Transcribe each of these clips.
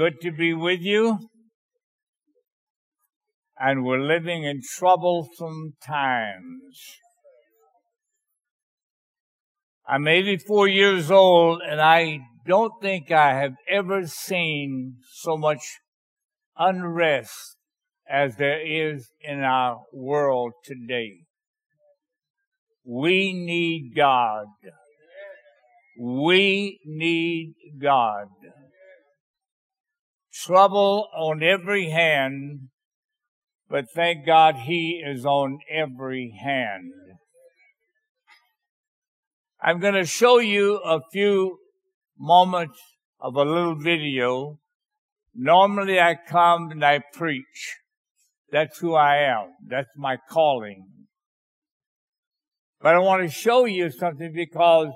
Good to be with you. And we're living in troublesome times. I'm 84 years old and I don't think I have ever seen so much unrest as there is in our world today. We need God. We need God. Trouble on every hand, but thank God He is on every hand. I'm going to show you a few moments of a little video. Normally I come and I preach. That's who I am. That's my calling. But I want to show you something because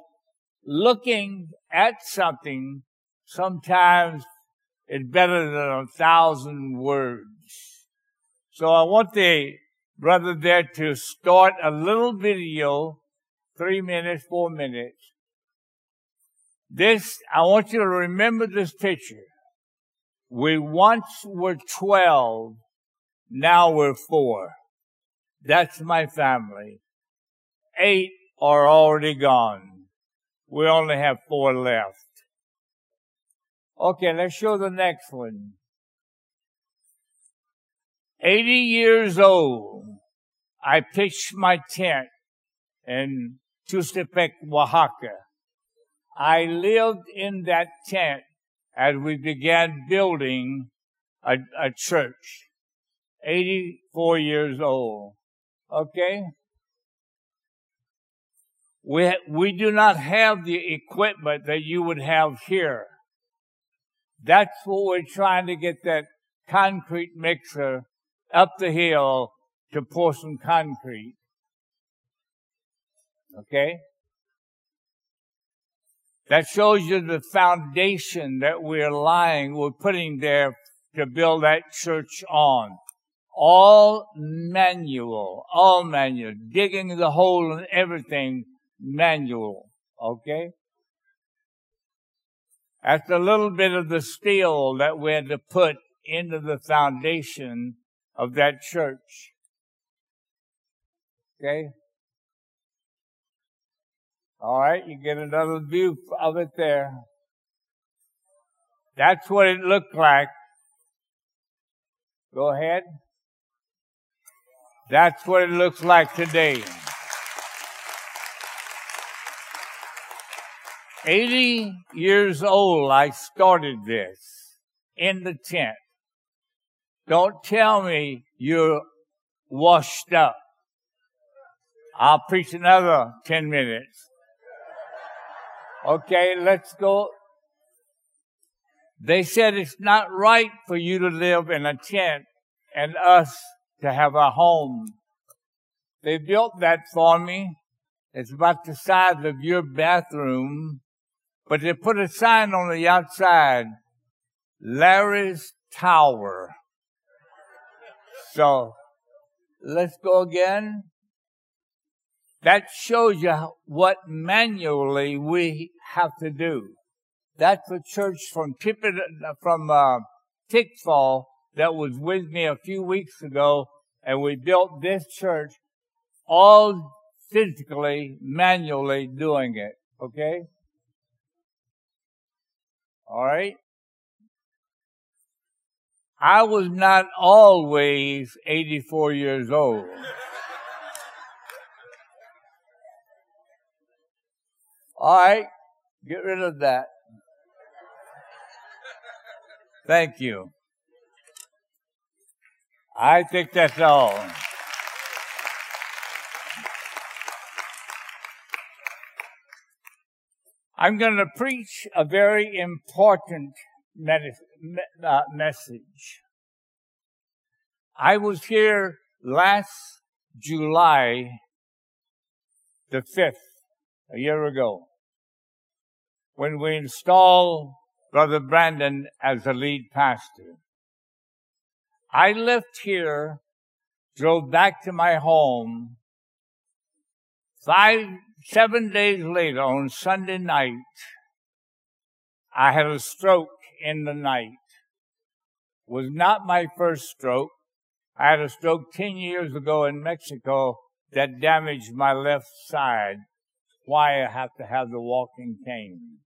looking at something sometimes is better than a thousand words. So I want the brother there to start a little video, three minutes, four minutes. This, I want you to remember this picture. We once were 12, now we're four. That's my family. Eight are already gone. We only have four left. Okay, let's show the next one. 80 years old, I pitched my tent in Tuxtepec, Oaxaca. I lived in that tent as we began building a, a church. 84 years old. Okay? We, we do not have the equipment that you would have here. That's what we're trying to get that concrete mixer up the hill to pour some concrete. Okay? That shows you the foundation that we're lying, we're putting there to build that church on. All manual, all manual, digging the hole and everything manual. Okay? That's a little bit of the steel that we had to put into the foundation of that church. Okay? All right, you get another view of it there. That's what it looked like. Go ahead. That's what it looks like today. 80 years old, I started this in the tent. Don't tell me you're washed up. I'll preach another 10 minutes. Okay, let's go. They said it's not right for you to live in a tent and us to have a home. They built that for me. It's about the size of your bathroom but they put a sign on the outside, Larry's Tower. So let's go again. That shows you what manually we have to do. That's the church from Tippet, from uh, Tickfaw that was with me a few weeks ago, and we built this church all physically, manually doing it. Okay? All right? I was not always 84 years old. All right, get rid of that. Thank you. I think that's all. I'm going to preach a very important uh, message. I was here last July the 5th, a year ago, when we installed Brother Brandon as the lead pastor. I left here, drove back to my home. Five Seven days later, on Sunday night, I had a stroke in the night. was not my first stroke. I had a stroke 10 years ago in Mexico that damaged my left side. Why I have to have the walking cane.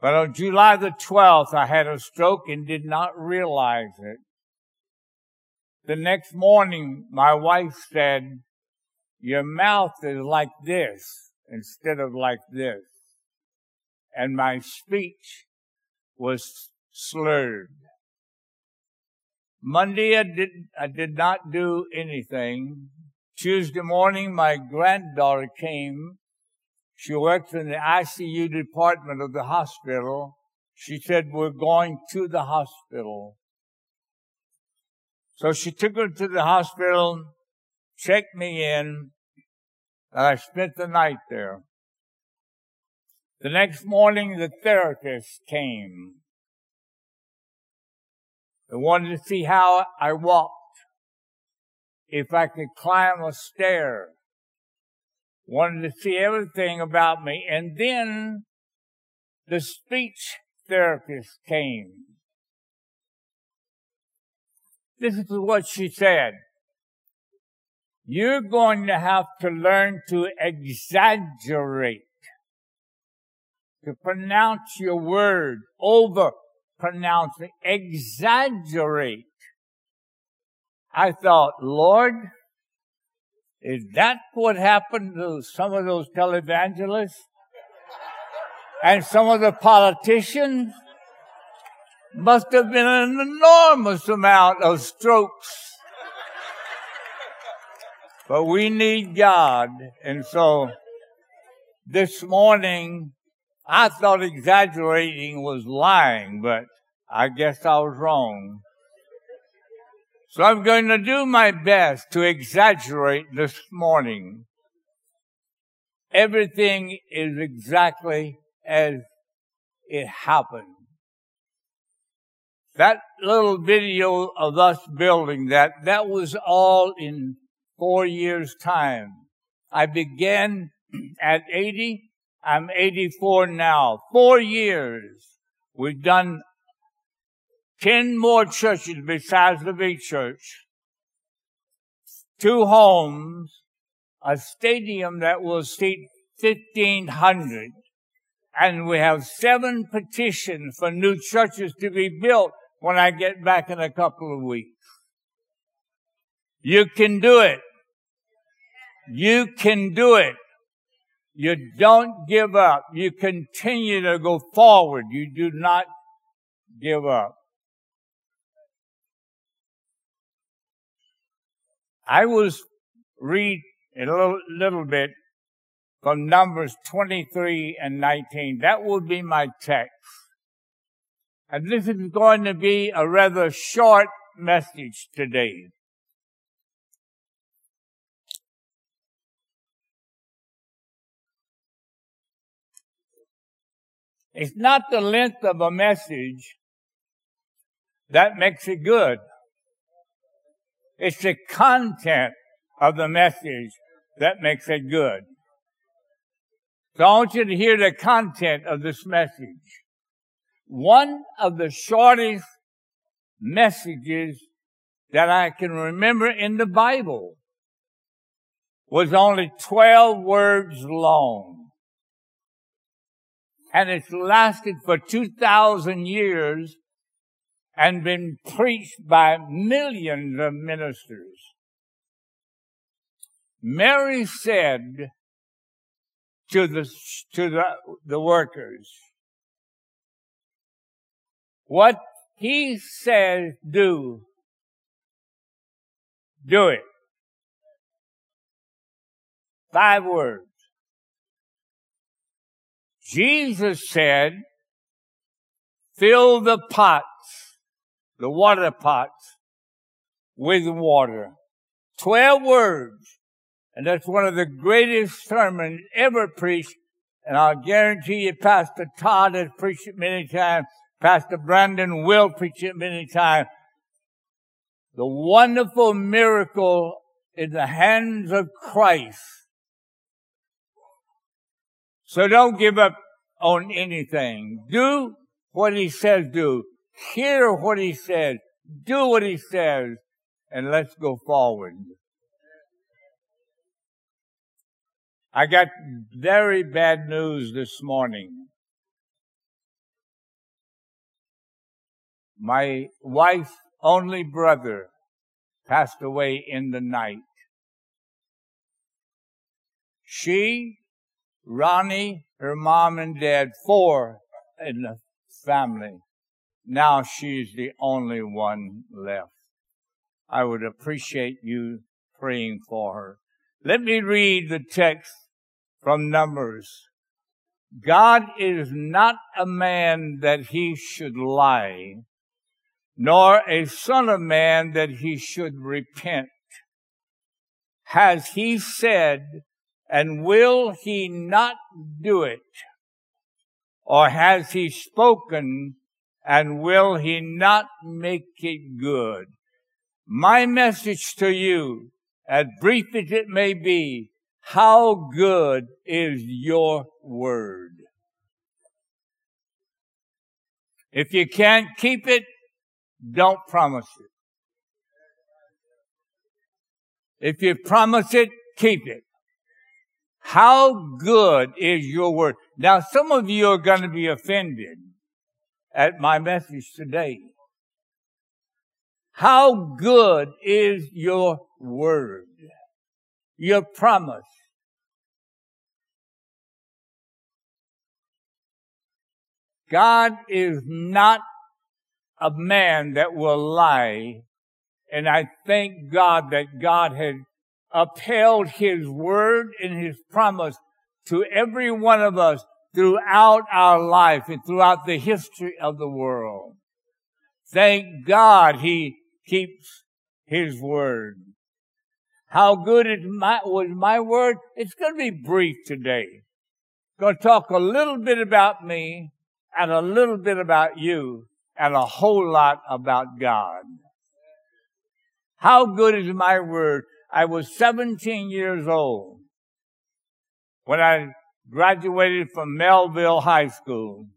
But on July the 12th, I had a stroke and did not realize it. The next morning, my wife said, your mouth is like this instead of like this. And my speech was slurred. Monday, I did, I did not do anything. Tuesday morning, my granddaughter came. She worked in the ICU department of the hospital. She said, we're going to the hospital. So she took her to the hospital, checked me in, and I spent the night there. The next morning, the therapist came. They wanted to see how I walked, if I could climb a stair. Wanted to see everything about me. And then the speech therapist came. This is what she said. You're going to have to learn to exaggerate, to pronounce your word over pronouncing, exaggerate. I thought, Lord, is that what happened to some of those televangelists? And some of the politicians? Must have been an enormous amount of strokes. But we need God. And so this morning, I thought exaggerating was lying, but I guess I was wrong. So I'm going to do my best to exaggerate this morning. Everything is exactly as it happened. That little video of us building that, that was all in four years time. I began at 80. I'm 84 now. Four years. We've done 10 more churches besides the big church. Two homes, a stadium that will seat 1500 and we have seven petitions for new churches to be built when I get back in a couple of weeks. You can do it. You can do it. You don't give up. You continue to go forward. You do not give up. I was read a little, little bit from Numbers 23 and 19. That would be my text. And this is going to be a rather short message today. It's not the length of a message that makes it good. It's the content of the message that makes it good. So I want you to hear the content of this message one of the shortest messages that I can remember in the Bible was only 12 words long. And it's lasted for 2,000 years and been preached by millions of ministers. Mary said to the, to the, the workers, what he says do, do it. Five words. Jesus said, fill the pots, the water pots, with water. Twelve words. And that's one of the greatest sermons ever preached. And I'll guarantee you Pastor Todd has preached it many times. Pastor Brandon will preach it many times. The wonderful miracle in the hands of Christ. So don't give up on anything. Do what he says do. Hear what he says. Do what he says. And let's go forward. I got very bad news this morning. My wife's only brother passed away in the night. She, Ronnie, her mom and dad, four in the family. Now she's the only one left. I would appreciate you praying for her. Let me read the text from Numbers. God is not a man that he should lie, nor a son of man that he should repent. Has he said, and will he not do it? Or has he spoken, and will he not make it good? My message to you, as brief as it may be, how good is your word? If you can't keep it, don't promise it. If you promise it, keep it. How good is your word? Now, some of you are going to be offended at my message today. How good is your word? Your promise. God is not a man that will lie. And I thank God that God had upheld his word and his promise to every one of us throughout our life and throughout the history of the world. Thank God he keeps his word. How good is my, was my word? It's going to be brief today. Going to talk a little bit about me and a little bit about you and a whole lot about God. How good is my word? I was 17 years old when I graduated from Melville High School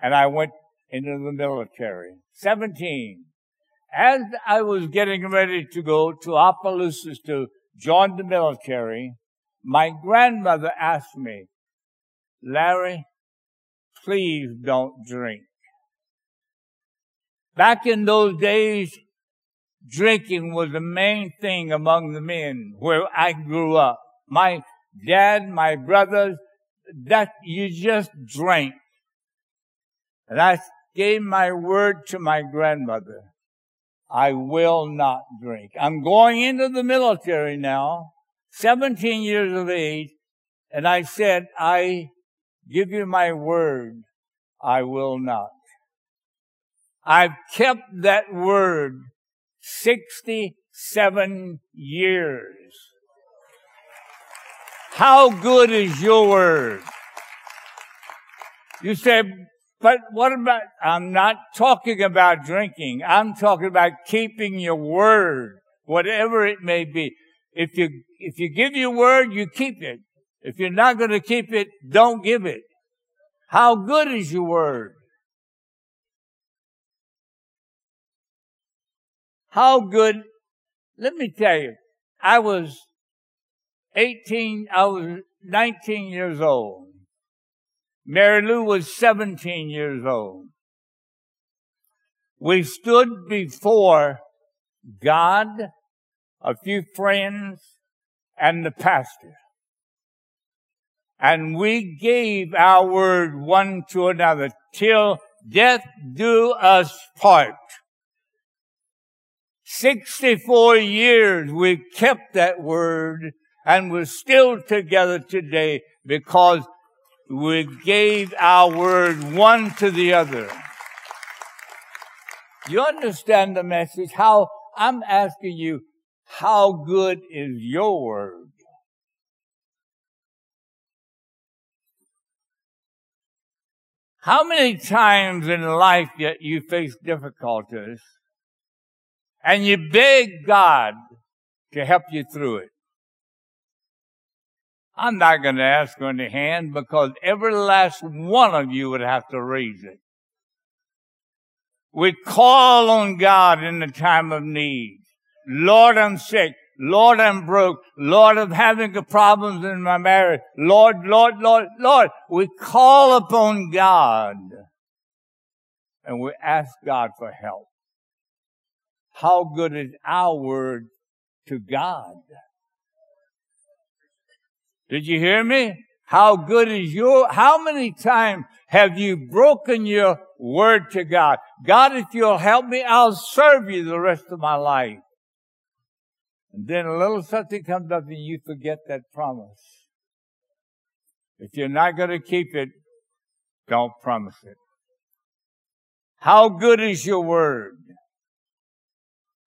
and I went into the military. 17. As I was getting ready to go to Opelousas to join the military, my grandmother asked me, Larry, please don't drink. Back in those days, drinking was the main thing among the men where I grew up. My dad, my brothers, that you just drank. And I gave my word to my grandmother. I will not drink. I'm going into the military now, 17 years of age, and I said, I give you my word, I will not. I've kept that word 67 years. How good is your word? You say, but what about, I'm not talking about drinking. I'm talking about keeping your word, whatever it may be. If you, if you give your word, you keep it. If you're not going to keep it, don't give it. How good is your word? How good, let me tell you, I was 18, I was 19 years old. Mary Lou was 17 years old. We stood before God, a few friends, and the pastor. And we gave our word one to another till death do us part. 64 years we kept that word and we're still together today because we gave our word one to the other. You understand the message? How I'm asking you, how good is your word? How many times in life yet you face difficulties and you beg God to help you through it? I'm not going to ask on the hand because every last one of you would have to raise it. We call on God in the time of need. Lord, I'm sick. Lord, I'm broke. Lord, I'm having problems in my marriage. Lord, Lord, Lord, Lord. We call upon God and we ask God for help. How good is our word to God? Did you hear me? How good is your, how many times have you broken your word to God? God, if you'll help me, I'll serve you the rest of my life. And then a little something comes up and you forget that promise. If you're not going to keep it, don't promise it. How good is your word?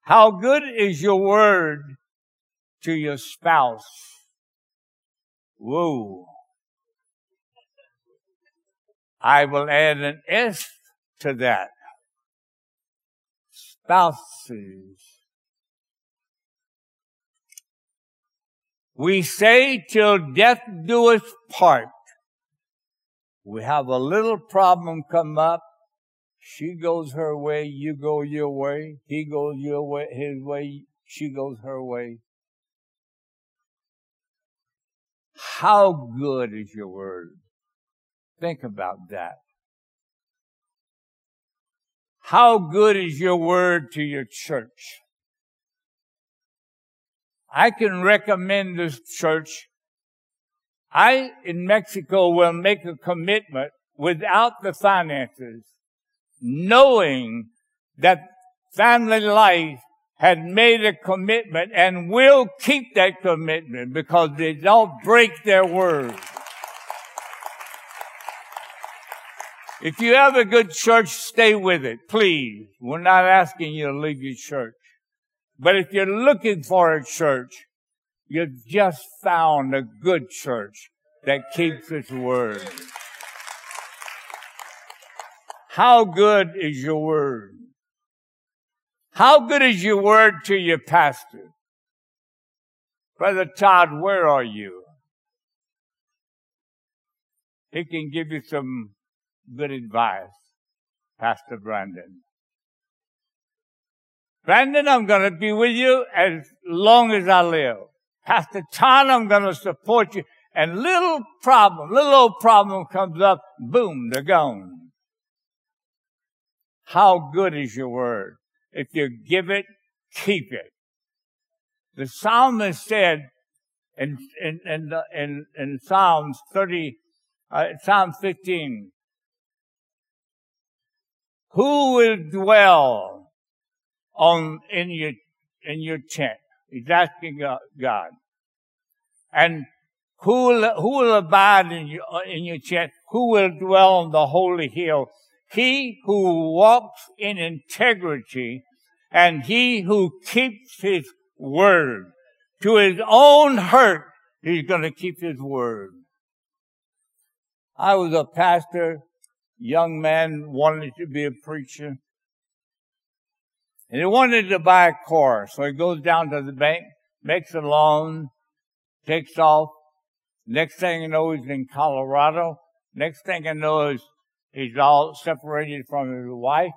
How good is your word to your spouse? Whoa. I will add an S to that. Spouses. We say till death do us part. We have a little problem come up. She goes her way, you go your way. He goes your way, his way, she goes her way. How good is your word? Think about that. How good is your word to your church? I can recommend this church. I, in Mexico, will make a commitment without the finances, knowing that family life had made a commitment and will keep that commitment because they don't break their word. If you have a good church, stay with it, please. We're not asking you to leave your church. But if you're looking for a church, you've just found a good church that keeps its word. How good is your word? How good is your word to your pastor? Brother Todd, where are you? He can give you some good advice, Pastor Brandon. Brandon, I'm going to be with you as long as I live. Pastor Todd, I'm going to support you. And little problem, little old problem comes up, boom, they're gone. How good is your word? If you give it, keep it. The psalmist said in, in, in, in, in Psalms 30, uh, Psalm 15, who will dwell on, in your, in your tent? He's asking God. And who will, who will abide in your, in your tent? Who will dwell on the holy hill? He who walks in integrity and he who keeps his word. To his own hurt, he's going to keep his word. I was a pastor, young man wanted to be a preacher. And he wanted to buy a car. So he goes down to the bank, makes a loan, takes off. Next thing you know, he's in Colorado. Next thing I know is He's all separated from his wife.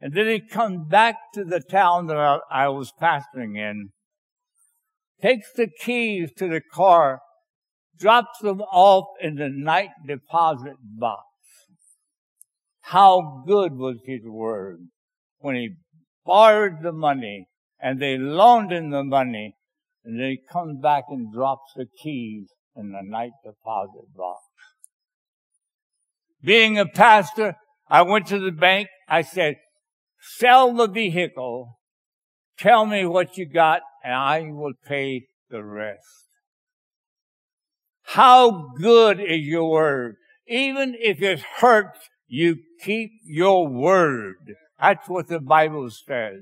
And then he comes back to the town that I, I was pastoring in, takes the keys to the car, drops them off in the night deposit box. How good was his word when he borrowed the money and they loaned him the money and then he comes back and drops the keys in the night deposit box. Being a pastor, I went to the bank. I said, sell the vehicle. Tell me what you got and I will pay the rest. How good is your word? Even if it hurts, you keep your word. That's what the Bible says.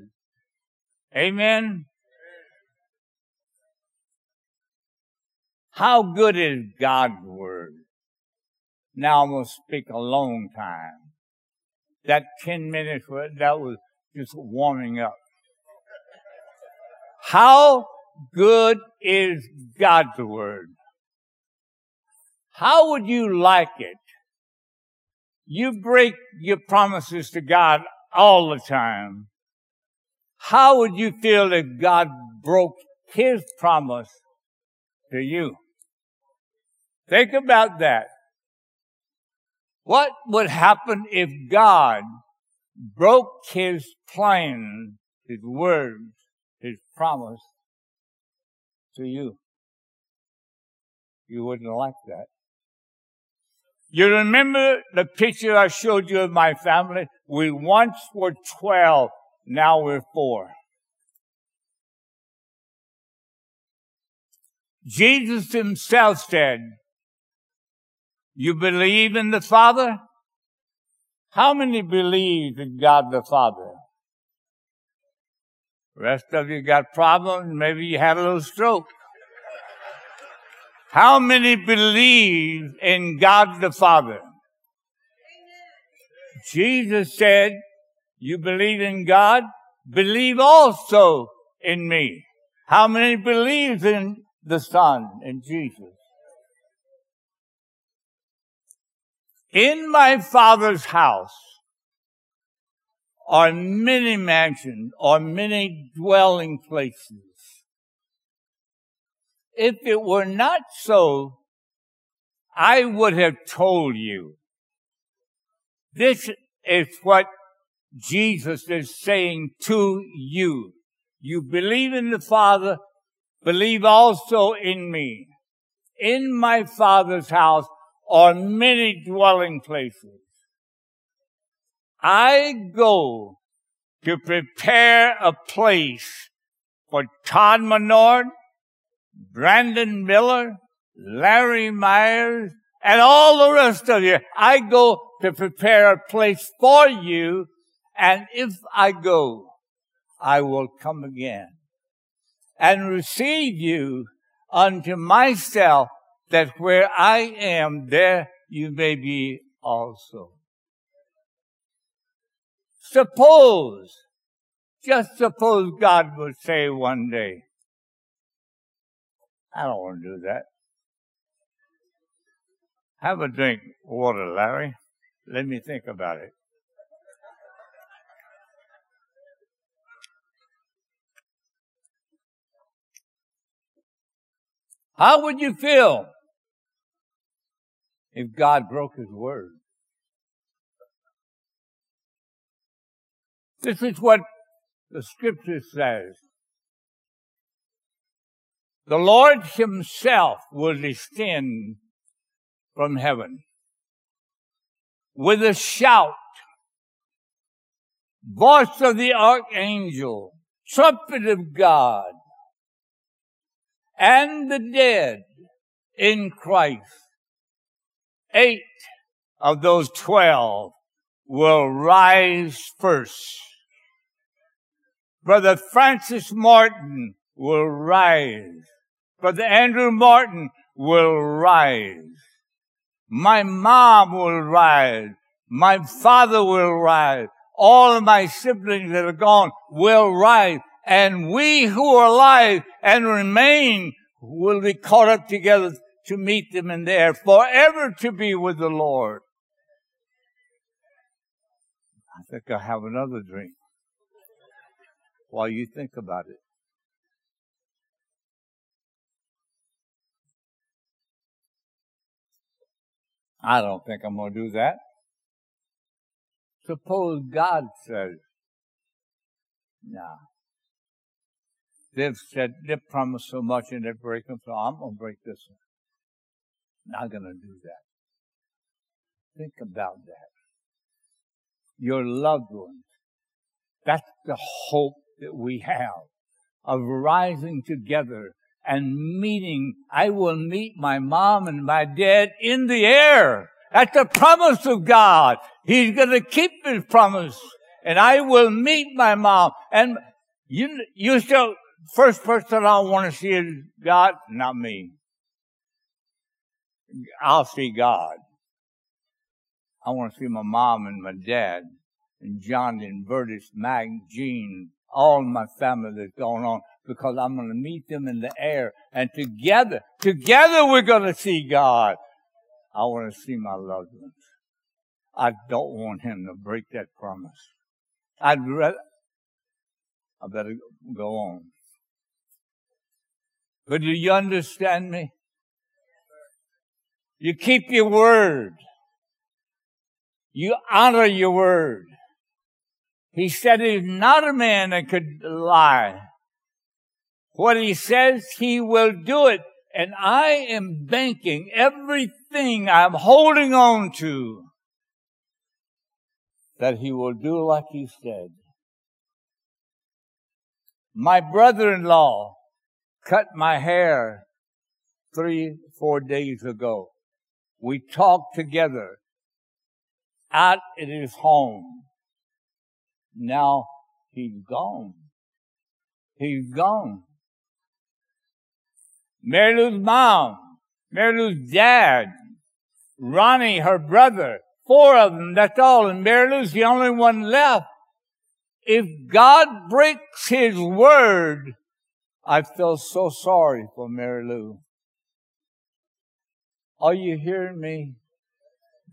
Amen. How good is God's word? Now I'm going to speak a long time. That 10 minutes, that was just warming up. How good is God's Word? How would you like it? You break your promises to God all the time. How would you feel if God broke his promise to you? Think about that. What would happen if God broke his plan, his words, his promise to you? You wouldn't like that. You remember the picture I showed you of my family? We once were 12, now we're four. Jesus himself said, you believe in the Father? How many believe in God the Father? rest of you got problems. Maybe you had a little stroke. How many believe in God the Father? Jesus said, you believe in God? Believe also in me. How many believes in the Son, in Jesus? In my Father's house are many mansions, or many dwelling places. If it were not so, I would have told you. This is what Jesus is saying to you. You believe in the Father, believe also in me. In my Father's house are many dwelling places. I go to prepare a place for Todd Menard, Brandon Miller, Larry Myers, and all the rest of you. I go to prepare a place for you, and if I go, I will come again and receive you unto myself, that where I am, there you may be also. Suppose, just suppose God would say one day, I don't want to do that. Have a drink of water, Larry. Let me think about it. How would you feel if God broke his word? This is what the scripture says. The Lord himself will descend from heaven with a shout, voice of the archangel, trumpet of God, and the dead in Christ. Eight of those twelve will rise first. Brother Francis Martin will rise. Brother Andrew Martin will rise. My mom will rise. My father will rise. All of my siblings that are gone will rise. And we who are alive and remain will be caught up together to meet them in there, forever to be with the Lord. I think I'll have another dream while you think about it. I don't think I'm going to do that. Suppose God says, nah. They've said, they've promised so much and they're breaking, so I'm going to break this one. Not going to do that. Think about that. Your loved ones. That's the hope that we have of rising together and meeting. I will meet my mom and my dad in the air. That's the promise of God. He's going to keep his promise. And I will meet my mom. And you, you still, first person I want to see is God, not me. I'll see God. I want to see my mom and my dad and John and Bertus, Mag, Jean, all my family that's going on because I'm going to meet them in the air and together, together we're going to see God. I want to see my loved ones. I don't want him to break that promise. I'd rather, I better go on. But do you understand me? You keep your word. You honor your word. He said he's not a man that could lie. What he says, he will do it. And I am banking everything I'm holding on to that he will do like he said. My brother-in-law cut my hair three, four days ago. We talked together out at his home. Now he's gone. He's gone. Mary Lou's mom, Mary Lou's dad, Ronnie, her brother, four of them, that's all, and Mary Lou's the only one left. If God breaks his word, I feel so sorry for Mary Lou. Are you hearing me?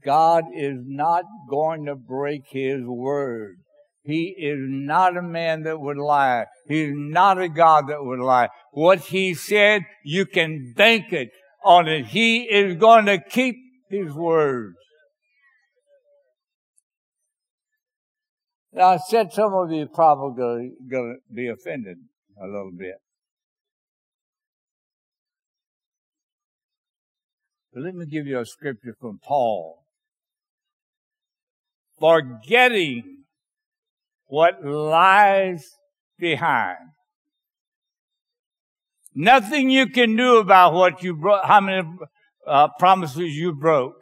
God is not going to break his word. He is not a man that would lie. He's not a God that would lie. What he said, you can bank it on it. He is going to keep his words. Now, I said some of you probably going to be offended a little bit. But let me give you a scripture from Paul. Forgetting what lies behind. Nothing you can do about what you broke, how many uh, promises you broke.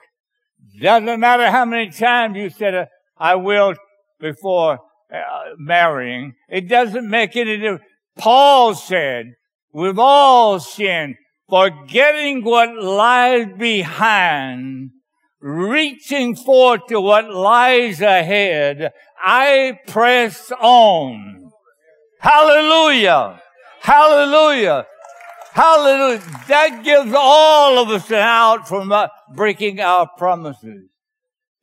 Doesn't matter how many times you said, I will before uh, marrying. It doesn't make any difference. Paul said, we've all sinned, forgetting what lies behind reaching forth to what lies ahead, I press on. Hallelujah. Hallelujah. Hallelujah. That gives all of us an out from uh, breaking our promises.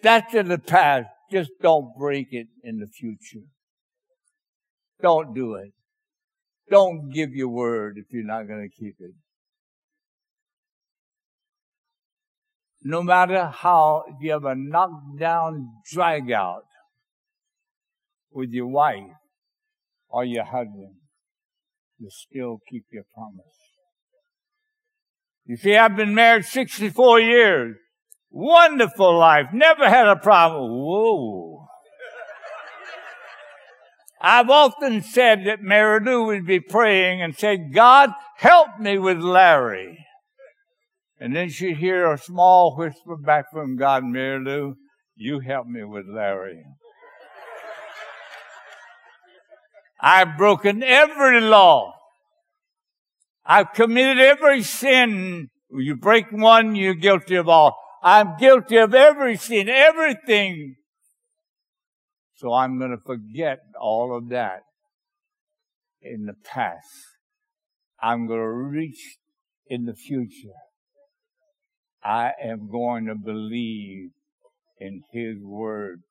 That's in the past. Just don't break it in the future. Don't do it. Don't give your word if you're not going to keep it. No matter how, you have a knockdown drag out with your wife or your husband, you still keep your promise. You see, I've been married 64 years. Wonderful life. Never had a problem. Whoa. I've often said that Mary Lou would be praying and say, God, help me with Larry. And then she'd hear a small whisper back from God, Mary Lou, you help me with Larry. I've broken every law. I've committed every sin. You break one, you're guilty of all. I'm guilty of every sin, everything. So I'm going to forget all of that in the past. I'm going to reach in the future. I am going to believe in His Word.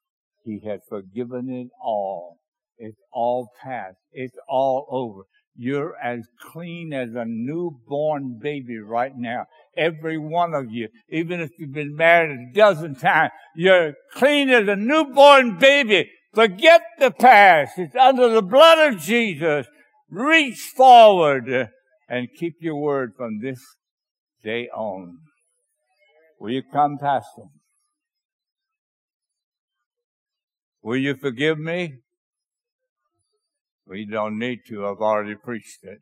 He has forgiven it all. It's all past. It's all over. You're as clean as a newborn baby right now. Every one of you, even if you've been married a dozen times, you're clean as a newborn baby. Forget the past. It's under the blood of Jesus. Reach forward and keep your word from this day on. Will you come, Pastor? Will you forgive me? We don't need to. I've already preached it.